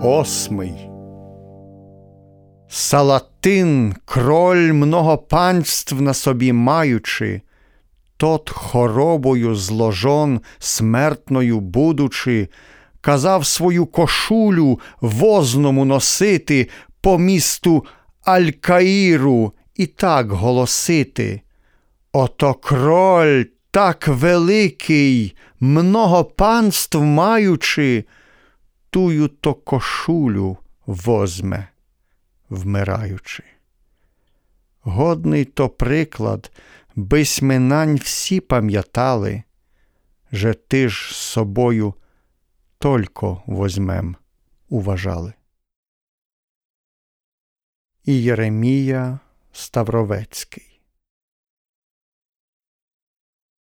восьмий. Салатин, кроль много панств на собі маючи, тот хоробою зложон смертною будучи, казав свою кошулю возному носити по місту Алькаїру і так голосити. Ото кроль так великий, много панств маючи, тую то кошулю возьме, вмираючи. Годний то приклад, бись минань всі пам'ятали, же ти ж з собою только возьмем, уважали. І Єремія Ставровецький